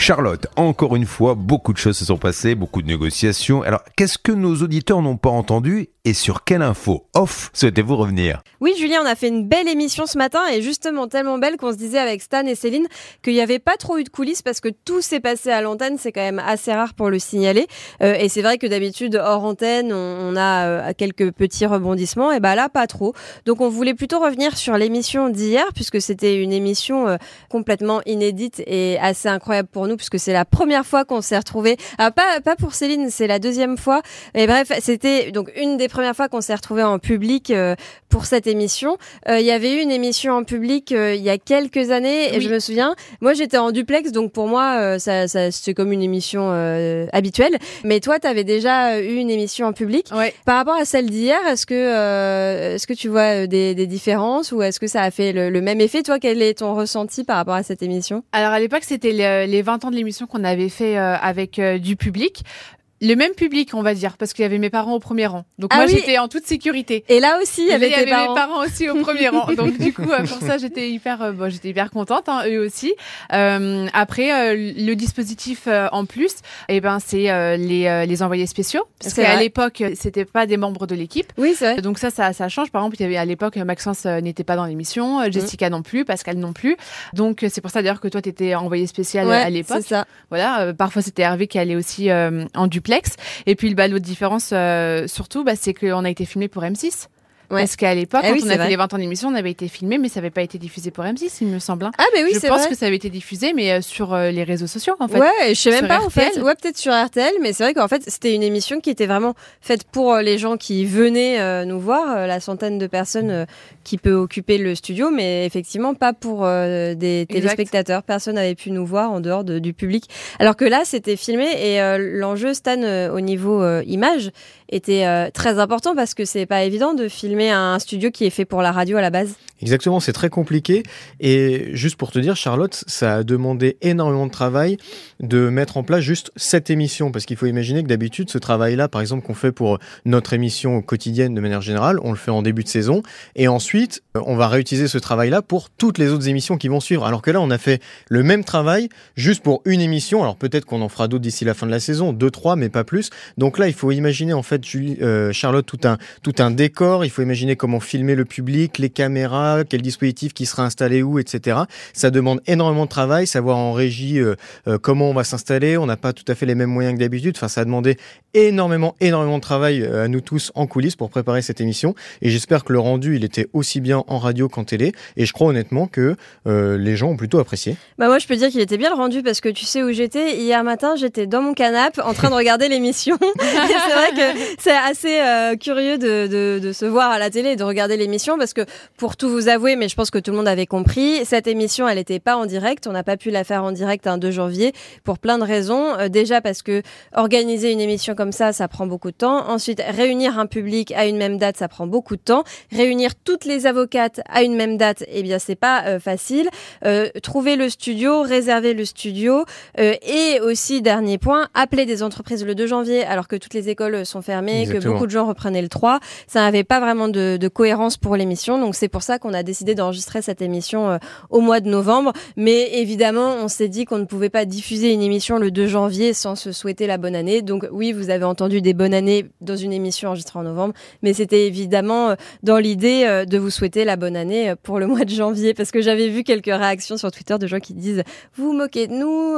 Charlotte, encore une fois, beaucoup de choses se sont passées, beaucoup de négociations. Alors, qu'est-ce que nos auditeurs n'ont pas entendu et sur quelle info off souhaitez-vous revenir? Oui, Julien, on a fait une belle émission ce matin et justement tellement belle qu'on se disait avec Stan et Céline qu'il n'y avait pas trop eu de coulisses parce que tout s'est passé à l'antenne. C'est quand même assez rare pour le signaler. Euh, et c'est vrai que d'habitude, hors antenne, on, a euh, quelques petits rebondissements. Et bah là, pas trop. Donc, on voulait plutôt revenir sur l'émission d'hier puisque c'était une émission euh, complètement inédite et assez incroyable pour nous puisque c'est la première fois qu'on s'est retrouvés. pas, pas pour Céline, c'est la deuxième fois. Et bref, c'était donc une des premières fois qu'on s'est retrouvés en public euh, pour cette émission. Euh, il y avait eu une émission en public euh, il y a quelques années et je me souviens, moi j'étais en duplex, donc pour moi ça, ça c'est comme une émission habituelle. Mais toi, tu avais déjà eu une émission en public. Par rapport à celle d'hier, est-ce que est-ce que tu vois des, des différences ou est-ce que ça a fait le, le, même effet? Toi, quel est ton ressenti par rapport à cette émission? Alors à l'époque, c'était les 20 de l'émission qu'on avait fait euh, avec euh, du public le même public, on va dire, parce qu'il y avait mes parents au premier rang. Donc ah moi, j'étais en toute sécurité. Et là aussi, il y avait, mes parents aussi au premier rang. Donc du coup, euh, pour ça, j'étais hyper, euh, bon, j'étais hyper contente, hein, eux aussi. Euh, après, euh, le dispositif en plus, eh ben, c'est les, les envoyés spéciaux, parce qu'à l'époque, c'était pas des membres de l'équipe. Oui, c'est vrai. Donc ça, ça, ça change. Par exemple, il y avait à l'époque, Maxence n'était pas dans l'émission, mm. Jessica non plus, Pascal non plus. Donc c'est pour ça d'ailleurs que toi, tu étais envoyé spécial à l'époque. C'est ça. Voilà. parfois, c'était Hervé qui allait aussi en duplex et puis, bah, l'autre différence, euh, surtout, bah, c'est qu'on a été filmé pour M6. Parce qu'à l'époque, eh quand on a fait les 20 ans d'émission, on avait été filmé, mais ça n'avait pas été diffusé pour M6, il me semble. Hein. Ah, mais oui, Je pense que ça avait été diffusé, mais euh, sur euh, les réseaux sociaux, en fait. Ouais, je sais même pas, en fait. Ouais, peut-être sur RTL, mais c'est vrai qu'en fait, c'était une émission qui était vraiment faite pour les gens qui venaient nous voir, la centaine de personnes qui peut occuper le studio, mais effectivement pas pour euh, des téléspectateurs. Personne n'avait pu nous voir en dehors du public. Alors que là, c'était filmé et euh, l'enjeu Stan euh, au niveau image était très important parce que c'est pas évident de filmer un studio qui est fait pour la radio à la base. Exactement, c'est très compliqué. Et juste pour te dire, Charlotte, ça a demandé énormément de travail de mettre en place juste cette émission. Parce qu'il faut imaginer que d'habitude, ce travail-là, par exemple, qu'on fait pour notre émission quotidienne de manière générale, on le fait en début de saison. Et ensuite, on va réutiliser ce travail-là pour toutes les autres émissions qui vont suivre. Alors que là, on a fait le même travail juste pour une émission. Alors peut-être qu'on en fera d'autres d'ici la fin de la saison, deux, trois, mais pas plus. Donc là, il faut imaginer, en fait, Julie, euh, Charlotte, tout un, tout un décor. Il faut imaginer comment filmer le public, les caméras quel dispositif qui sera installé où, etc. Ça demande énormément de travail, savoir en régie euh, euh, comment on va s'installer. On n'a pas tout à fait les mêmes moyens que d'habitude. Enfin, ça a demandé énormément, énormément de travail euh, à nous tous en coulisses pour préparer cette émission. Et j'espère que le rendu, il était aussi bien en radio qu'en télé. Et je crois honnêtement que les gens ont plutôt apprécié. Bah moi, je peux dire qu'il était bien le rendu parce que tu sais où j'étais hier matin. J'étais dans mon canapé en train de regarder l'émission. c'est vrai que c'est assez curieux de, de, de, se voir à la télé et de regarder l'émission parce que pour tout vous vous avouer, mais je pense que tout le monde avait compris, cette émission, elle n'était pas en direct. On n'a pas pu la faire en direct un 2 janvier pour plein de raisons. Euh, déjà parce que organiser une émission comme ça, ça prend beaucoup de temps. Ensuite, réunir un public à une même date, ça prend beaucoup de temps. Réunir toutes les avocates à une même date, eh bien, c'est pas euh, facile. Euh, trouver le studio, réserver le studio, et aussi dernier point, appeler des entreprises le 2 janvier alors que toutes les écoles sont fermées, que beaucoup de gens reprenaient le 3. Ça n'avait pas vraiment de, de cohérence pour l'émission, donc c'est pour ça qu'on on a décidé d'enregistrer cette émission euh, au mois de novembre. Mais évidemment, on s'est dit qu'on ne pouvait pas diffuser une émission le 2 janvier sans se souhaiter la bonne année. Donc oui, vous avez entendu des bonnes années dans une émission enregistrée en novembre, mais c'était évidemment euh, dans l'idée euh, de vous souhaiter la bonne année pour le mois de janvier, parce que j'avais vu quelques réactions sur Twitter de gens qui disent vous moquez de nous,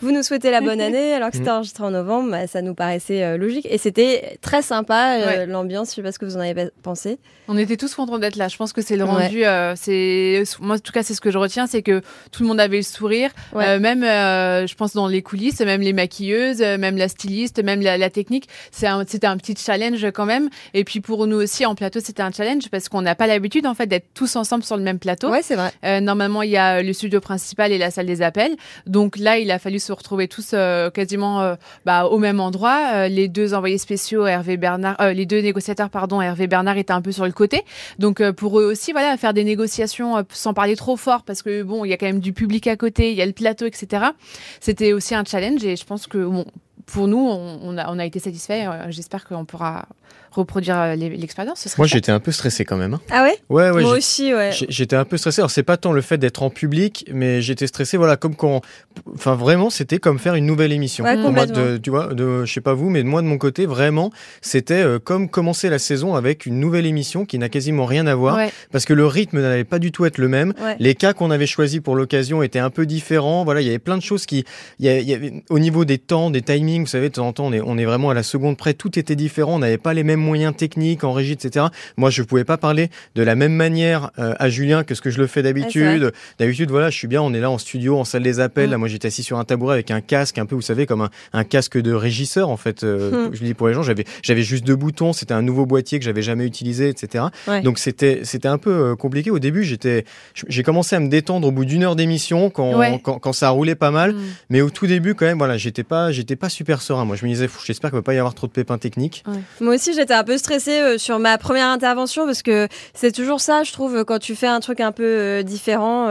vous nous souhaitez la bonne année alors que c'était enregistré en novembre, bah, ça nous paraissait logique et c'était très sympa l'ambiance. Je sais pas ce que vous en avez pensé. On était tous contents d'être là. Je pense que c'est le rendu euh, c'est moi en tout cas c'est ce que je retiens, c'est que tout le monde avait le sourire, euh, même euh, je pense dans les coulisses, même les maquilleuses, même la styliste, même la, technique. c'était un petit challenge quand même. Et puis pour nous aussi en plateau, c'était un challenge parce qu'on n'a pas l'habitude en fait d'être tous ensemble sur le même plateau. Ouais, c'est vrai. normalement, il y a le studio principal et la salle des appels. Donc là, il a fallu se retrouver tous quasiment bah, au même endroit. les deux envoyés spéciaux, Hervé Bernard, les deux négociateurs, pardon, Hervé Bernard étaient un peu sur le côté. Donc pour eux aussi, voilà, faire des négociations euh, sans parler trop fort parce que bon, il y a quand même du public à côté, il y a le plateau, etc. C'était aussi un challenge et je pense que bon, pour nous, on, a, on a été satisfait. J'espère qu'on pourra reproduire euh, l'expérience. Moi, j'étais un peu stressé quand même. Hein. Ah ouais? Ouais, ouais. Moi aussi, ouais. J'étais un peu stressé. Alors, c'est pas tant le fait d'être en public, mais j'étais stressé, voilà, comme quand. Enfin, vraiment, c'était comme faire une nouvelle émission. Ouais, moi, de, tu vois, de, je sais pas vous, mais moi, de mon côté, vraiment, c'était euh, comme commencer la saison avec une nouvelle émission qui n'a quasiment rien à voir. Parce que le rythme n'allait pas du tout être le même. Les cas qu'on avait choisis pour l'occasion étaient un peu différents. Voilà, il y avait plein de choses qui. Il y, avait, au niveau des temps, des timings, vous savez, de temps en temps, on est, on est vraiment à la seconde près. Tout était différent. On n'avait pas les mêmes moyens techniques en régie, etc. Moi, je pouvais pas parler de la même manière euh, à Julien que ce que je le fais d'habitude. d'habitude, voilà, je suis bien, on est là en studio, en salle des appels. Mm. Là, moi, j'étais assis sur un tabouret avec un casque, un peu, vous savez, comme un, casque de régisseur, en fait. Euh, mm. Je dis pour les gens, j'avais, j'avais juste deux boutons. C'était un nouveau boîtier que j'avais jamais utilisé, etc. Donc, c'était, c'était un peu euh, compliqué. Au début, j'étais, j'ai commencé à me détendre au bout d'une heure d'émission quand, quand, ça roulait pas mal. Mm. Mais au tout début, quand même, voilà, j'étais pas, j'étais pas super serein. Moi, je me disais, j'espère qu'il va pas y avoir trop de pépins techniques. Moi aussi, j'étais un peu stressée euh, sur ma première intervention parce que c'est toujours ça, je trouve, quand tu fais un truc un peu euh, différent.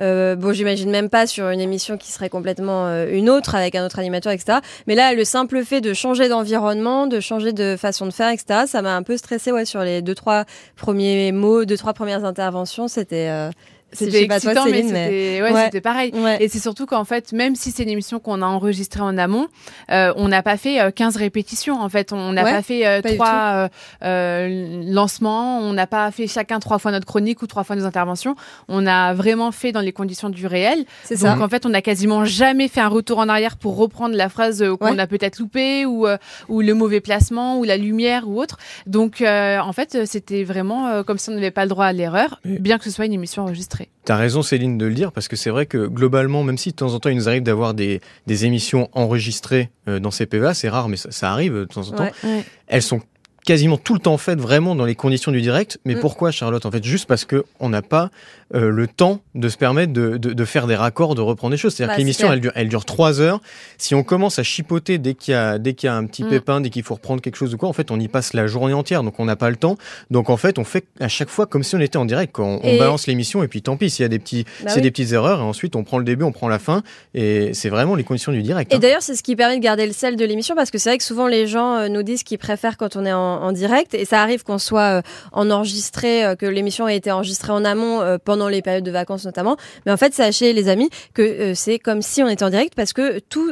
Euh, bon, j'imagine même pas sur une émission qui serait complètement une autre avec un autre animateur, etc. Mais là, le simple fait de changer d'environnement, de changer de façon de faire, etc., ça m'a un peu stressée ouais, sur les deux, trois premiers mots, deux, trois premières interventions. C'était. C'était excitant, mais c'était ouais, c'était pareil. Et c'est surtout qu'en fait, même si c'est une émission qu'on a enregistrée en amont, euh, on n'a pas fait euh, 15 répétitions. En fait, on n'a pas fait euh, trois euh, lancements, on n'a pas fait chacun trois fois notre chronique ou trois fois nos interventions. On a vraiment fait dans les conditions du réel. Donc ça. en fait, on n'a quasiment jamais fait un retour en arrière pour reprendre la phrase qu'on a peut-être loupée ou ou le mauvais placement ou la lumière ou autre. Donc en fait, c'était vraiment comme si on n'avait pas le droit à l'erreur, bien que ce soit une émission enregistrée. T'as raison Céline de le dire parce que c'est vrai que globalement, même si de temps en temps il nous arrive d'avoir des, émissions enregistrées euh, dans CPVA, c'est rare mais ça, arrive de temps en temps, elles sont quasiment tout le temps faites vraiment dans les conditions du direct. Mais mm. pourquoi Charlotte En fait, juste parce que on n'a pas euh, le temps de se permettre de, de, faire des raccords, de reprendre des choses. C'est-à-dire bah, que l'émission, elle dure, elle dure trois heures. Si on commence à chipoter dès qu'il y a, dès qu'il y a un petit mm. pépin, dès qu'il faut reprendre quelque chose ou quoi, en fait, on y passe la journée entière. Donc, on n'a pas le temps. Donc, en fait, on fait à chaque fois comme si on était en direct. On, balance l'émission et puis tant pis, s'il y a des petits, bah des petites erreurs. Et ensuite, on prend le début, on prend la fin. Et c'est vraiment les conditions du direct. Et hein. d'ailleurs, c'est ce qui permet de garder le sel de l'émission parce que c'est vrai que souvent les gens euh, nous disent qu'ils préfèrent quand on est en, en direct. Et ça arrive qu'on soit euh, en enregistré, euh, que l'émission ait été enregistrée en amont euh, pendant les périodes de vacances notamment. Mais en fait, sachez les amis que c'est comme si on était en direct parce que tout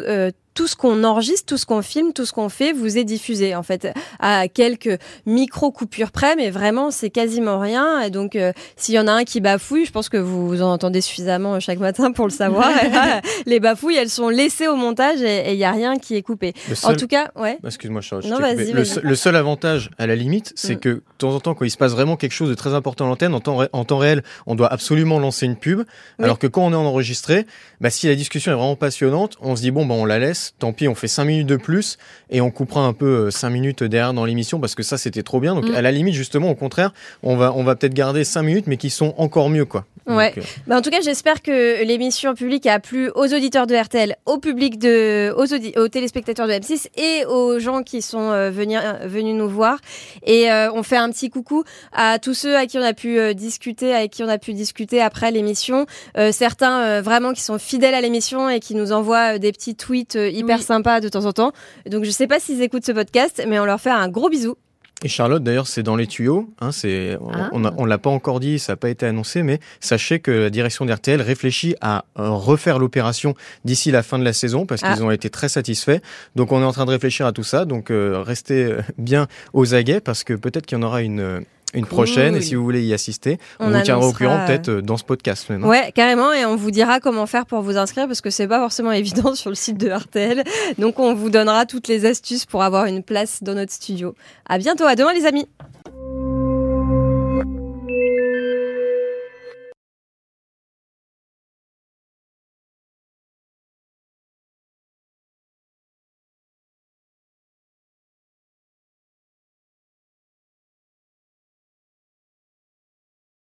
tout ce qu'on enregistre, tout ce qu'on filme, tout ce qu'on fait vous est diffusé en fait à quelques micro coupures près, mais vraiment c'est quasiment rien. Et donc s'il y en a un qui bafouille, je pense que vous, en entendez suffisamment chaque matin pour le savoir. les bafouilles, elles sont laissées au montage et il y a rien qui est coupé. en tout cas, ouais. Excuse-moi, Charles. Non, vas-y, le, seul avantage à la limite, c'est mm. que de temps en temps, quand il se passe vraiment quelque chose de très important à l'antenne, en temps, en temps réel, on doit absolument lancer une pub. Alors que quand on est en enregistré, bah, si la discussion est vraiment passionnante, on se dit bon, bah, on la laisse tant pis, on fait 5 minutes de plus et on coupera un peu 5 euh, minutes derrière dans l'émission parce que ça, c'était trop bien. Donc, mm. à la limite, justement, au contraire, on va, on va peut-être garder 5 minutes, mais qui sont encore mieux, quoi. Ouais. Euh, bah, en tout cas, j'espère que l'émission publique a plu aux auditeurs de RTL, au public de, aux, aux téléspectateurs de M6 et aux gens qui sont euh, venus, venus nous voir. Et on fait un petit coucou à tous ceux à qui on a pu discuter, avec qui on a pu discuter après l'émission. certains vraiment qui sont fidèles à l'émission et qui nous envoient des petits tweets euh, hyper sympa de temps en temps. Donc je sais pas s'ils écoutent ce podcast, mais on leur fait un gros bisou. Et Charlotte, d'ailleurs, c'est dans les tuyaux. Hein, c'est, on, ah. on, l'a pas encore dit, ça n'a pas été annoncé, mais sachez que la direction d'RTL réfléchit à euh, refaire l'opération d'ici la fin de la saison parce qu'ils ah. ont été très satisfaits. Donc, on est en train de réfléchir à tout ça. Donc, euh, restez bien aux aguets parce que peut-être qu'il y en aura une une prochaine. Et si vous voulez y assister, on, vous tiendra au courant peut-être euh, dans ce podcast même. Hein. Ouais, carrément. Et on vous dira comment faire pour vous inscrire parce que c'est pas forcément évident sur le site de RTL. Donc on vous donnera toutes les astuces pour avoir une place dans notre studio. À bientôt. À demain les amis.